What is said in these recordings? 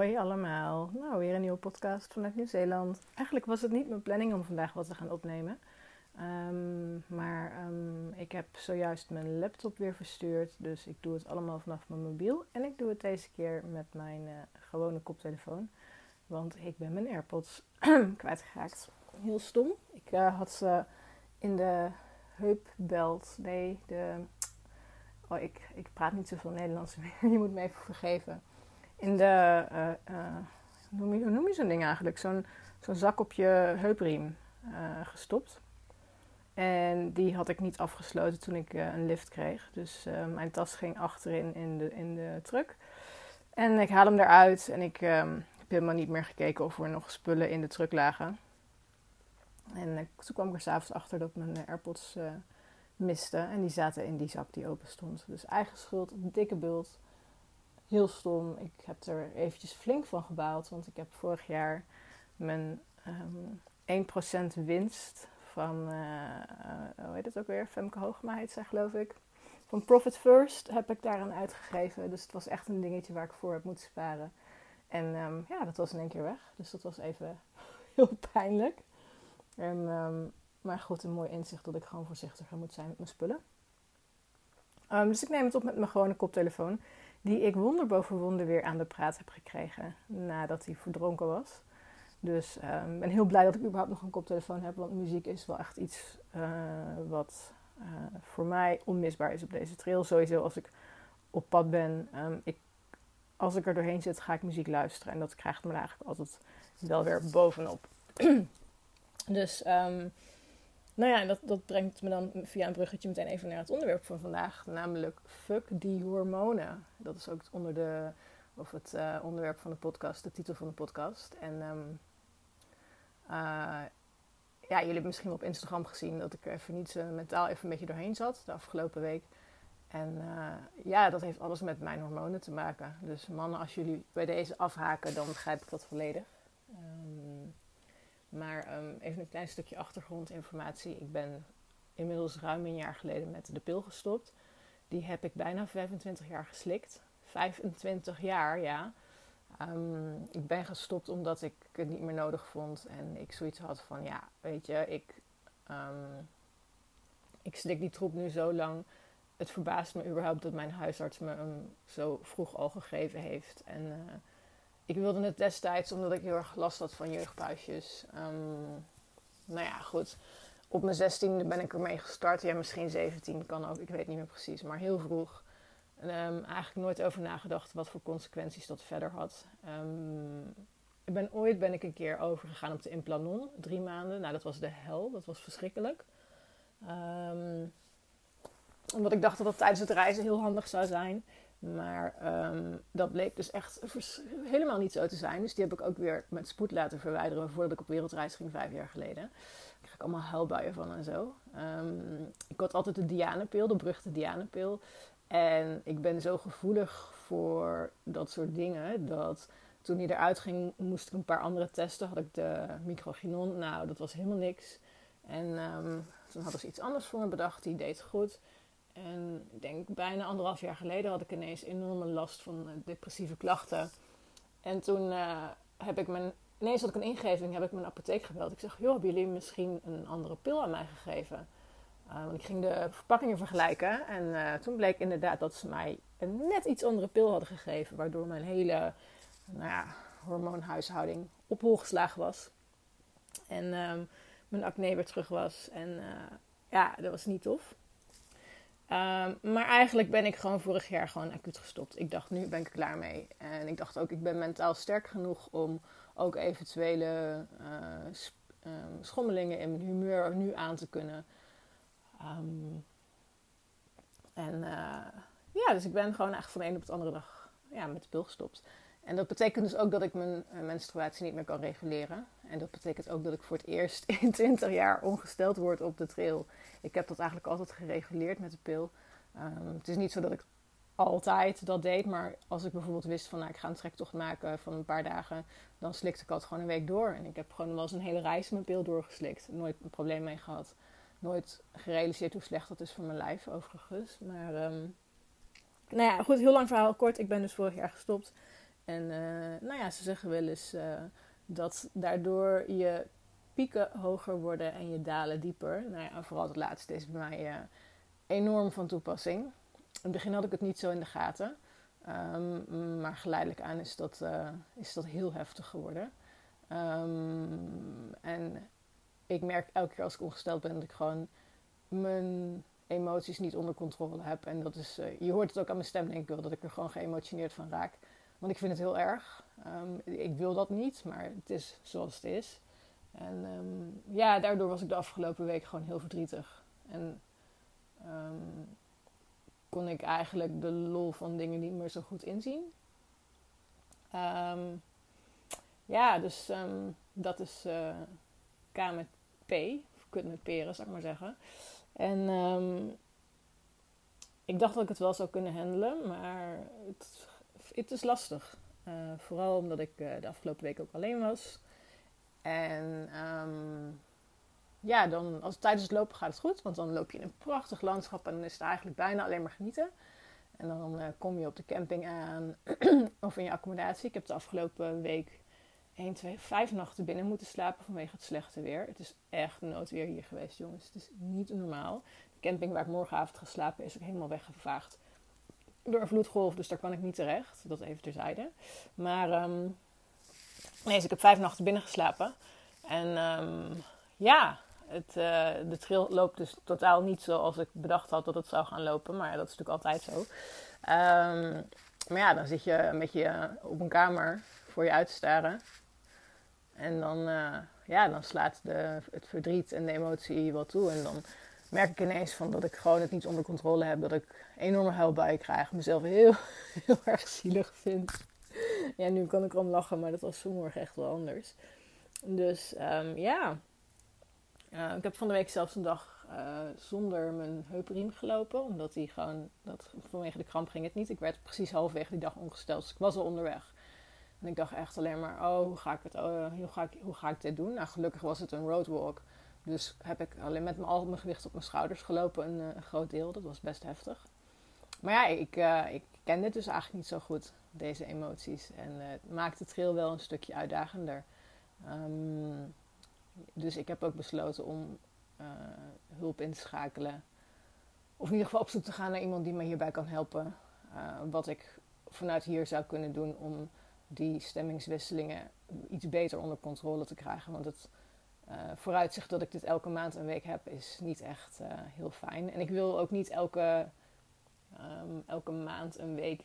Hoi allemaal. Nou, weer een nieuwe podcast vanuit Nieuw-Zeeland. Eigenlijk was het niet mijn planning om vandaag wat te gaan opnemen. Ehm, maar ehm, ik heb zojuist mijn laptop weer verstuurd. Dus ik doe het allemaal vanaf mijn mobiel. En ik doe het deze keer met mijn uh, gewone koptelefoon. Want ik ben mijn AirPods kwijtgeraakt. Heel stom. Ik uh, had ze in de heupbelt. Nee, de... Oh, ik, ik praat niet zoveel Nederlands meer. Je moet me even vergeven in de, noem je, hoe noem je zo'n ding eigenlijk? Zo'n zak op je heupriem uh, gestopt. En die had ik niet afgesloten toen ik een lift kreeg. Dus mijn tas ging achterin in de, in de truck. En ik haal hem eruit en ik um, heb helemaal niet meer gekeken of er nog spullen in de truck lagen. En toen kwam ik er s'avonds achter dat mijn AirPods miste. En die zaten in die zak die open stond. Dus eigen schuld, dikke bult heel stom. Ik heb er eventjes flink van gebouwd. Want ik heb vorig jaar mijn um, ehm, 1% winst van, uh, hoe heet het ook weer? Femke Hoogma heet geloof ik. Van Profit First heb ik daaraan uitgegeven. Dus het was echt een dingetje waar ik voor heb moeten sparen. En um, ja, dat was in één keer weg. Dus dat was even heel pijnlijk. En, um, maar goed, een mooi inzicht dat ik gewoon voorzichtiger moet zijn met mijn spullen. dus ik neem het op met mijn gewone koptelefoon die ik wonder boven wonder weer aan de praat heb gekregen nadat hij verdronken was. Dus ik um, ben heel blij dat ik überhaupt nog een koptelefoon heb, want muziek is wel echt iets uh, wat uh, voor mij onmisbaar is op deze trail. Sowieso als ik op pad ben, um, ik, als ik er doorheen zit, ga ik muziek luisteren en dat krijgt me eigenlijk altijd wel weer bovenop. dus um, nou ja, dat, dat brengt me dan via een bruggetje meteen even naar het onderwerp van vandaag. Namelijk fuck die hormonen. Dat is ook onder de, of het uh, onderwerp van de podcast, de titel van de podcast. En um, ja, jullie hebben misschien op Instagram gezien dat ik er even niet uh, mentaal even een beetje doorheen zat de afgelopen week. En uh, ja, dat heeft alles met mijn hormonen te maken. Dus mannen, als jullie bij deze afhaken, dan begrijp ik dat volledig. Um, maar um, even een klein stukje achtergrondinformatie. Ik ben inmiddels ruim een jaar geleden met de pil gestopt. Die heb ik bijna 25 jaar geslikt. 25 jaar, ja. Um, ik ben gestopt omdat ik het niet meer nodig vond. En ik zoiets had van, ja, weet je, ik, um, ik slik die troep nu zo lang. Het verbaast me überhaupt dat mijn huisarts me hem zo vroeg al gegeven heeft. En uh, ik wilde het destijds omdat ik heel erg last had van jeugdpuisjes. Um, nou ja, goed. Op mijn zestiende ben ik ermee gestart. Ja, misschien 17 kan ook. Ik weet niet meer precies. Maar heel vroeg. Um, eigenlijk nooit over nagedacht wat voor consequenties dat verder had. Um, ik ben, ooit ben ik een keer overgegaan op de Implanon. Drie maanden. Nou, dat was de hel. Dat was verschrikkelijk. Omdat ik dacht dat dat tijdens het reizen heel handig zou zijn. Maar um, dat bleek dus echt helemaal niet zo te zijn. Dus die heb ik ook weer met spoed laten verwijderen voordat ik op wereldreis ging vijf jaar geleden. Daar kreeg ik allemaal huilbuien van en zo. Um, ik had altijd de Dianepil, de beruchte Dianepil. En ik ben zo gevoelig voor dat soort dingen dat toen hij eruit ging moest ik een paar andere testen. Had ik de microginon. Nou, dat was helemaal niks. En um, toen hadden ze iets anders voor me bedacht. Die deed goed. En ik denk bijna anderhalf jaar geleden had ik ineens enorme last van uh, depressieve klachten. En toen uh, heb ik mijn, ineens had ik een ingeving, heb ik mijn apotheek gebeld. Ik zeg, joh, hebben jullie misschien een andere pil aan mij gegeven? Uh, want ik ging de verpakkingen vergelijken. En toen bleek inderdaad dat ze mij een net iets andere pil hadden gegeven. Waardoor mijn hele nou ja, hormoonhuishouding op hol geslagen was. En ehm, mijn acne weer terug was. En ja, dat was niet tof. Um, maar eigenlijk ben ik gewoon vorig jaar gewoon acuut gestopt. Ik dacht, nu ben ik er klaar mee. En ik dacht ook, ik ben mentaal sterk genoeg om ook eventuele uh, schommelingen in mijn humeur nu aan te kunnen. Um, en uh, ja, dus ik ben gewoon eigenlijk van de een op de andere dag ja, met de pil gestopt. En dat betekent dus ook dat ik mijn uh, menstruatie niet meer kan reguleren. En dat betekent ook dat ik voor het eerst in 20 jaar ongesteld word op de trail. Ik heb dat eigenlijk altijd gereguleerd met de pil. Um, het is niet zo dat ik altijd dat deed, maar als ik bijvoorbeeld wist van nou, ik ga een trektocht maken van een paar dagen, dan slikte ik altijd gewoon een week door. En ik heb gewoon wel eens een hele reis mijn pil doorgeslikt. Nooit een probleem mee gehad. Nooit gerealiseerd hoe slecht dat is voor mijn lijf overigens. Maar um, nou ja, goed, heel lang verhaal kort. Ik ben dus vorig jaar gestopt. En nou ja, ze zeggen wel eens dat daardoor je pieken hoger worden en je dalen dieper. Nou ja, vooral het laatste is bij mij enorm van toepassing. In het begin had ik het niet zo in de gaten. Ehm, maar geleidelijk aan is dat, is dat heel heftig geworden. Um, en ik merk elke keer als ik ongesteld ben dat ik gewoon mijn emoties niet onder controle heb. En dat is, uh, je hoort het ook aan mijn stem, denk ik wel, dat ik er gewoon geëmotioneerd van raak. Want ik vind het heel erg. Um, ik wil dat niet, maar het is zoals het is. En um, ja, daardoor was ik de afgelopen week gewoon heel verdrietig. En um, kon ik eigenlijk de lol van dingen niet meer zo goed inzien. ja, dus dat is uh, K met P, of kut met peren, zou ik maar zeggen. En ik dacht dat ik het wel zou kunnen handelen, maar het, het is lastig. Uh, vooral omdat ik uh, de afgelopen week ook alleen was. En um, ja, dan, als, tijdens het lopen gaat het goed, want dan loop je in een prachtig landschap en dan is het eigenlijk bijna alleen maar genieten. En dan uh, kom je op de camping aan of in je accommodatie. Ik heb de afgelopen week 1, 2, 5 nachten binnen moeten slapen vanwege het slechte weer. Het is echt noodweer hier geweest, jongens. Het is niet normaal. De camping waar ik morgenavond ga slapen is ook helemaal weggevaagd door een vloedgolf, dus daar kan ik niet terecht. Dat even terzijde. Maar um, nee, dus ik heb vijf nachten binnen geslapen. En um, ja, het, uh, de trail loopt dus totaal niet zoals ik bedacht had dat het zou gaan lopen. Maar dat is natuurlijk altijd zo. Um, maar ja, dan zit je een beetje op een kamer voor je uit te staren. En dan, uh, ja, dan slaat de, het verdriet en de emotie wel toe. En dan merk ik ineens van dat ik gewoon het niet onder controle heb. Dat ik enorme huilbuien krijg. Mezelf heel, heel erg zielig vind. Ja, nu kan ik erom lachen, maar dat was vanmorgen echt wel anders. Dus um, ja, uh, ik heb van de week zelfs een dag uh, zonder mijn heupriem gelopen. Omdat die gewoon, dat, vanwege de kramp ging het niet. Ik werd precies halverwege die dag ongesteld. Dus ik was al onderweg. En ik dacht echt alleen maar, oh, hoe ga ik, het, oh, hoe ga ik, hoe ga ik dit doen? Nou, gelukkig was het een roadwalk. Dus heb ik alleen met al mijn gewicht op mijn schouders gelopen, een, eh, een groot deel. Dat was best heftig. Maar ja, ik, uh, ik ken dit dus eigenlijk niet zo goed, deze emoties. En uh, het maakt de trail wel een stukje uitdagender. Um, dus ik heb ook besloten om hulp in te schakelen. Of in ieder geval op zoek te gaan naar iemand die me hierbij kan helpen. wat ik vanuit hier zou kunnen doen om die stemmingswisselingen iets beter onder controle te krijgen. Want het uh, vooruitzicht dat ik dit elke maand een week heb, is niet echt uh, heel fijn. En ik wil ook niet elke, um, elke maand een week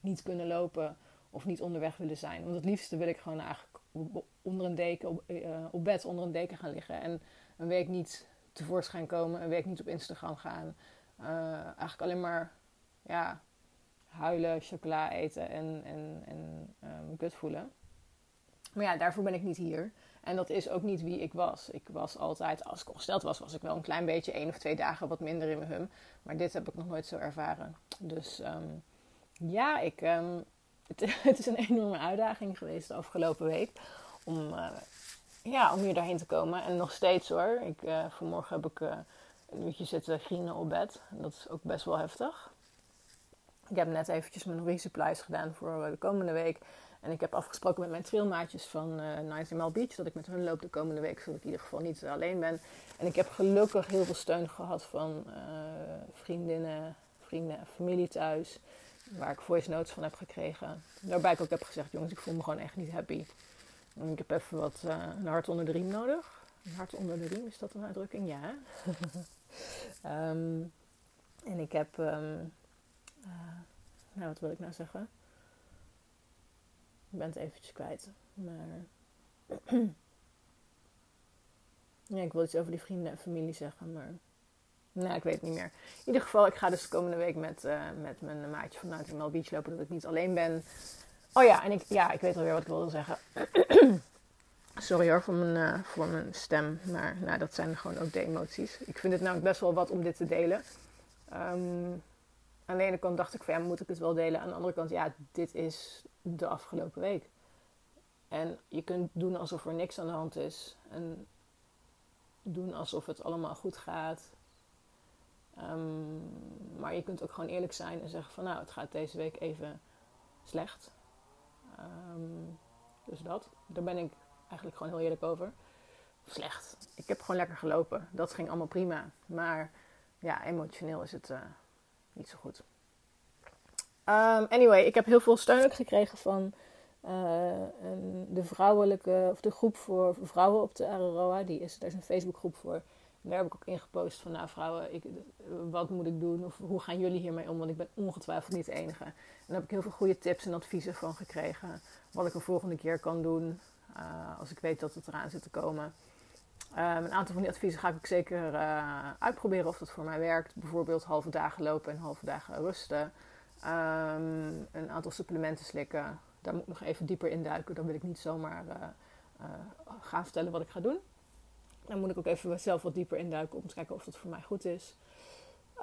niet kunnen lopen of niet onderweg willen zijn. Want het liefste wil ik gewoon eigenlijk onder een deken, op, uh, op bed onder een deken gaan liggen. En een week niet tevoorschijn komen, een week niet op Instagram gaan. eigenlijk alleen maar ja, huilen, chocola eten en, en, en um, kut voelen. Maar ja, daarvoor ben ik niet hier. En dat is ook niet wie ik was. Ik was altijd, als ik ongesteld was, was ik wel een klein beetje één of twee dagen wat minder in mijn hum. Maar dit heb ik nog nooit zo ervaren. Dus um, ja, ik, um, het, is een enorme uitdaging geweest de afgelopen week. Om, uh, ja, om hier daarheen te komen. En nog steeds hoor. Ik, uh, vanmorgen heb ik uh, een uurtje zitten grienen op bed. Dat is ook best wel heftig. Ik heb net eventjes mijn resupplies gedaan voor de komende week. En ik heb afgesproken met mijn trailmaatjes van uh, Night Mile Beach dat ik met hun loop de komende week, zodat ik in ieder geval niet alleen ben. En ik heb gelukkig heel veel steun gehad van uh, vriendinnen, vrienden en familie thuis, waar ik voice notes van heb gekregen. Waarbij ik ook heb gezegd, jongens, ik voel me gewoon echt niet happy. En ik heb even wat uh, een hart onder de riem nodig. Een hart onder de riem, is dat een uitdrukking? Ja. um, en ik heb, um, nou wat wil ik nou zeggen? Ik ben het eventjes kwijt. Maar. ja, ik wil iets over die vrienden en familie zeggen, maar. Nee, ik weet het niet meer. In ieder geval, ik ga dus de komende week met, uh, met mijn maatje van Nautimal Beach lopen, dat ik niet alleen ben. Oh ja, en ik, ja, ik weet alweer wat ik wilde zeggen. Sorry hoor voor mijn, uh, voor mijn stem, maar nou, dat zijn gewoon ook de emoties. Ik vind het namelijk best wel wat om dit te delen. Um, aan de ene kant dacht ik van ja, moet ik het wel delen? Aan de andere kant, ja, dit is de afgelopen week. En je kunt doen alsof er niks aan de hand is. En doen alsof het allemaal goed gaat. Um, maar je kunt ook gewoon eerlijk zijn en zeggen van nou, het gaat deze week even slecht. Ehm, dus dat. Daar ben ik eigenlijk gewoon heel eerlijk over. Slecht. Ik heb gewoon lekker gelopen. Dat ging allemaal prima. Maar ja, emotioneel is het uh, niet zo goed. Um, anyway, ik heb heel veel steun gekregen van uh, de vrouwelijke, of de groep voor vrouwen op de Aroa. Die is, daar is een Facebookgroep voor. Daar heb ik ook in gepost van, nou vrouwen, ik, wat moet ik doen? Of hoe gaan jullie hiermee om? Want ik ben ongetwijfeld niet de enige. En daar heb ik heel veel goede tips en adviezen van gekregen. Wat ik de volgende keer kan doen, uh, als ik weet dat het eraan zit te komen. Um, een aantal van die adviezen ga ik zeker uh, uitproberen of dat voor mij werkt. Bijvoorbeeld halve dagen lopen en halve dagen rusten. Um, een aantal supplementen slikken. Daar moet ik nog even dieper in duiken. Dan wil ik niet zomaar uh, uh, gaan vertellen wat ik ga doen. Dan moet ik ook even zelf wat dieper induiken om te kijken of dat voor mij goed is.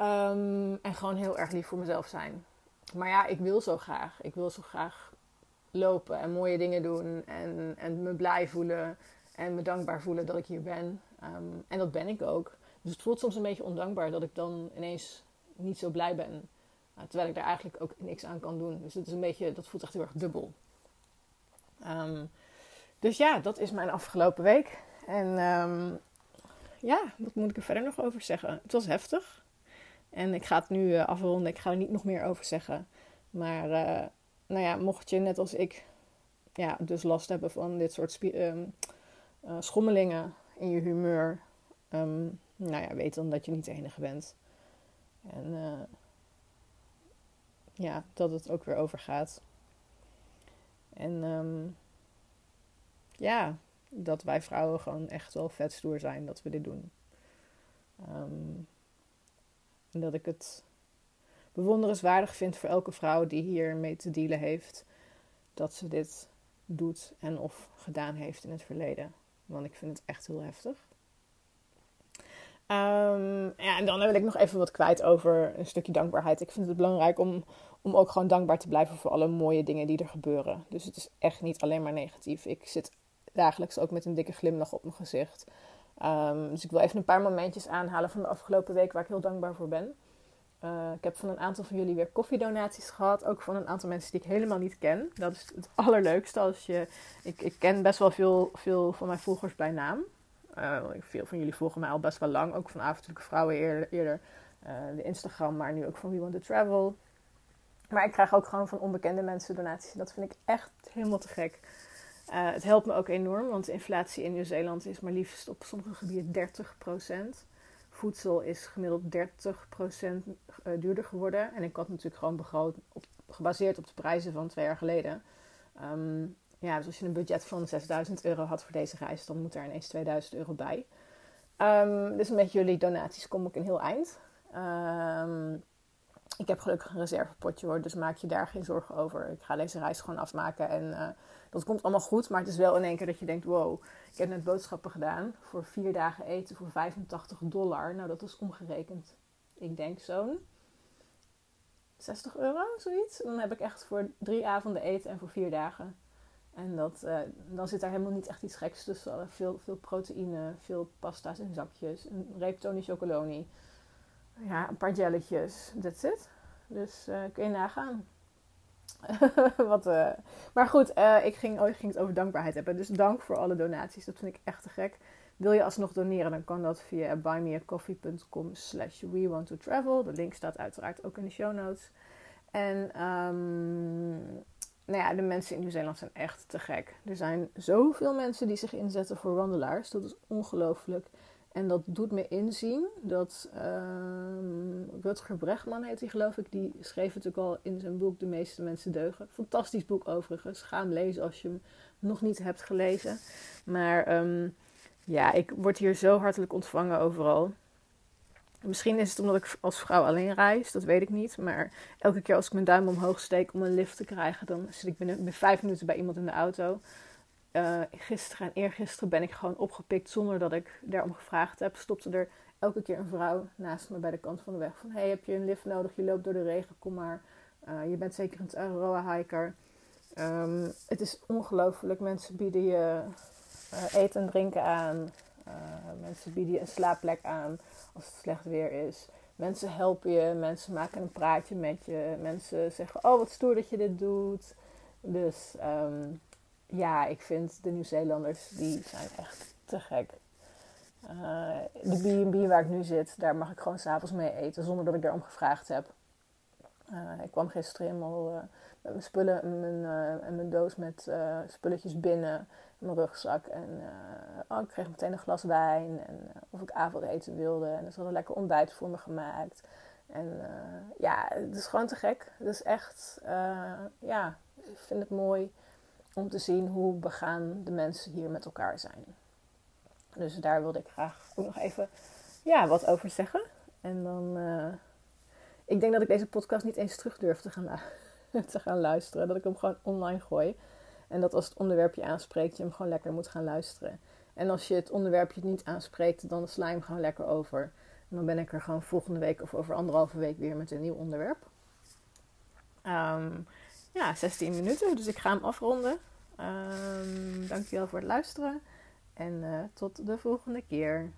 Um, en gewoon heel erg lief voor mezelf zijn. Maar ja, ik wil zo graag. Ik wil zo graag lopen en mooie dingen doen. En, en me blij voelen. En me dankbaar voelen dat ik hier ben. Um, en dat ben ik ook. Dus het voelt soms een beetje ondankbaar dat ik dan ineens niet zo blij ben. Uh, terwijl ik daar eigenlijk ook niks aan kan doen. Dus het is een beetje, dat voelt echt heel erg dubbel. Um, dus ja, dat is mijn afgelopen week. En um, ja, wat moet ik er verder nog over zeggen? Het was heftig. En ik ga het nu uh, afronden. Ik ga er niet nog meer over zeggen. Maar uh, nou ja, mocht je net als ik ja, dus last hebben van dit soort um, uh, schommelingen in je humeur. Um, nou ja, weet dan dat je niet de enige bent. En uh, ja, dat het ook weer overgaat. En um, ja, dat wij vrouwen gewoon echt wel vet stoer zijn dat we dit doen. Um, en dat ik het bewonderenswaardig vind voor elke vrouw die hiermee te dealen heeft. Dat ze dit doet en of gedaan heeft in het verleden. Want ik vind het echt heel heftig. Um, ja, en dan wil ik nog even wat kwijt over een stukje dankbaarheid. Ik vind het belangrijk om, om ook gewoon dankbaar te blijven voor alle mooie dingen die er gebeuren. Dus het is echt niet alleen maar negatief. Ik zit dagelijks ook met een dikke glimlach op mijn gezicht. Um, dus ik wil even een paar momentjes aanhalen van de afgelopen week waar ik heel dankbaar voor ben. Uh, ik heb van een aantal van jullie weer koffiedonaties gehad. Ook van een aantal mensen die ik helemaal niet ken. Dat is het allerleukste. Als je, ik, ik ken best wel veel, veel van mijn volgers bij naam. Uh, veel van jullie volgen mij al best wel lang. Ook van avontuurlijke vrouwen eerder. eerder uh, de Instagram, maar nu ook van We Want To Travel. Maar ik krijg ook gewoon van onbekende mensen donaties. Dat vind ik echt helemaal te gek. Het helpt me ook enorm, want de inflatie in Nieuw-Zeeland is maar liefst op sommige gebieden 30%. Voedsel is gemiddeld 30% duurder geworden. En ik had natuurlijk gewoon begroot op, gebaseerd op de prijzen van twee jaar geleden. Um, ja, dus als je een budget van 6000 euro had voor deze reis, dan moet er ineens 2000 euro bij. Um, dus met jullie donaties kom ik een heel eind. Um, ik heb gelukkig een reservepotje hoor, dus maak je daar geen zorgen over. Ik ga deze reis gewoon afmaken en uh, dat komt allemaal goed. Maar het is wel in één keer dat je denkt, wow, ik heb net boodschappen gedaan voor vier dagen eten voor 85 dollar. Nou, dat is omgerekend, ik denk zo'n 60 euro, zoiets. En dan heb ik echt voor drie avonden eten en voor vier dagen. En dat, uh, dan zit daar helemaal niet echt iets geks tussen. Veel, veel proteïne, veel pasta's in zakjes, een reep Tony Chocoloni. Ja, een paar jelletjes, that's it. Dus uh, kun je nagaan. Wat, uh, maar goed, ik, ging, oh, ging het over dankbaarheid hebben. Dus dank voor alle donaties. Dat vind ik echt te gek. Wil je alsnog doneren, dan kan dat via buymeacoffee.com slash we want to travel. De link staat uiteraard ook in de show notes. En um, nou ja, de mensen in Nieuw-Zeeland zijn echt te gek. Er zijn zoveel mensen die zich inzetten voor wandelaars. Dat is ongelooflijk. En dat doet me inzien dat uh, Rutger Bregman heet hij geloof ik. Die schreef het ook al in zijn boek De meeste mensen deugen. Fantastisch boek overigens. Ga hem lezen als je hem nog niet hebt gelezen. Maar um, ja, ik word hier zo hartelijk ontvangen overal. Misschien is het omdat ik als vrouw alleen reis, dat weet ik niet. Maar elke keer als ik mijn duim omhoog steek om een lift te krijgen, dan zit ik binnen, vijf minuten bij iemand in de auto. Uh, gisteren en eergisteren ben ik gewoon opgepikt zonder dat ik daarom gevraagd heb. Stopte er elke keer een vrouw naast me bij de kant van de weg. Van, hey, heb je een lift nodig? Je loopt door de regen, kom maar. Uh, je bent zeker een Aroa-hiker. Um, het is ongelooflijk. Mensen bieden je uh, eten en drinken aan. mensen bieden je een slaapplek aan als het slecht weer is. Mensen helpen je, mensen maken een praatje met je. Mensen zeggen, oh wat stoer dat je dit doet. Dus ehm, ja, ik vind de Nieuw-Zeelanders, die zijn echt te gek. Uh, de B&B waar ik nu zit, daar mag ik gewoon s'avonds mee eten zonder dat ik daarom gevraagd heb. Uh, ik kwam gisteren helemaal uh, met mijn spullen en mijn, mijn doos met spulletjes binnen mijn rugzak. En oh, ik kreeg meteen een glas wijn en of ik avondeten wilde. En is een lekker ontbijt voor me gemaakt. En ja, het is gewoon te gek. Het is echt, ja, ik vind het mooi om te zien hoe begaan de mensen hier met elkaar zijn. Dus daar wilde ik graag ook nog even ja, wat over zeggen. En dan, uh, ik denk dat ik deze podcast niet eens terug durf te gaan, te gaan luisteren. Dat ik hem gewoon online gooi. En dat als het onderwerpje aanspreekt, je hem gewoon lekker moet gaan luisteren. En als je het onderwerpje niet aanspreekt, dan sla je hem gewoon lekker over. En dan ben ik er gewoon volgende week of over anderhalve week weer met een nieuw onderwerp. Um, ja, 16 minuten, dus ik ga hem afronden. Um, dankjewel voor het luisteren en uh, tot de volgende keer.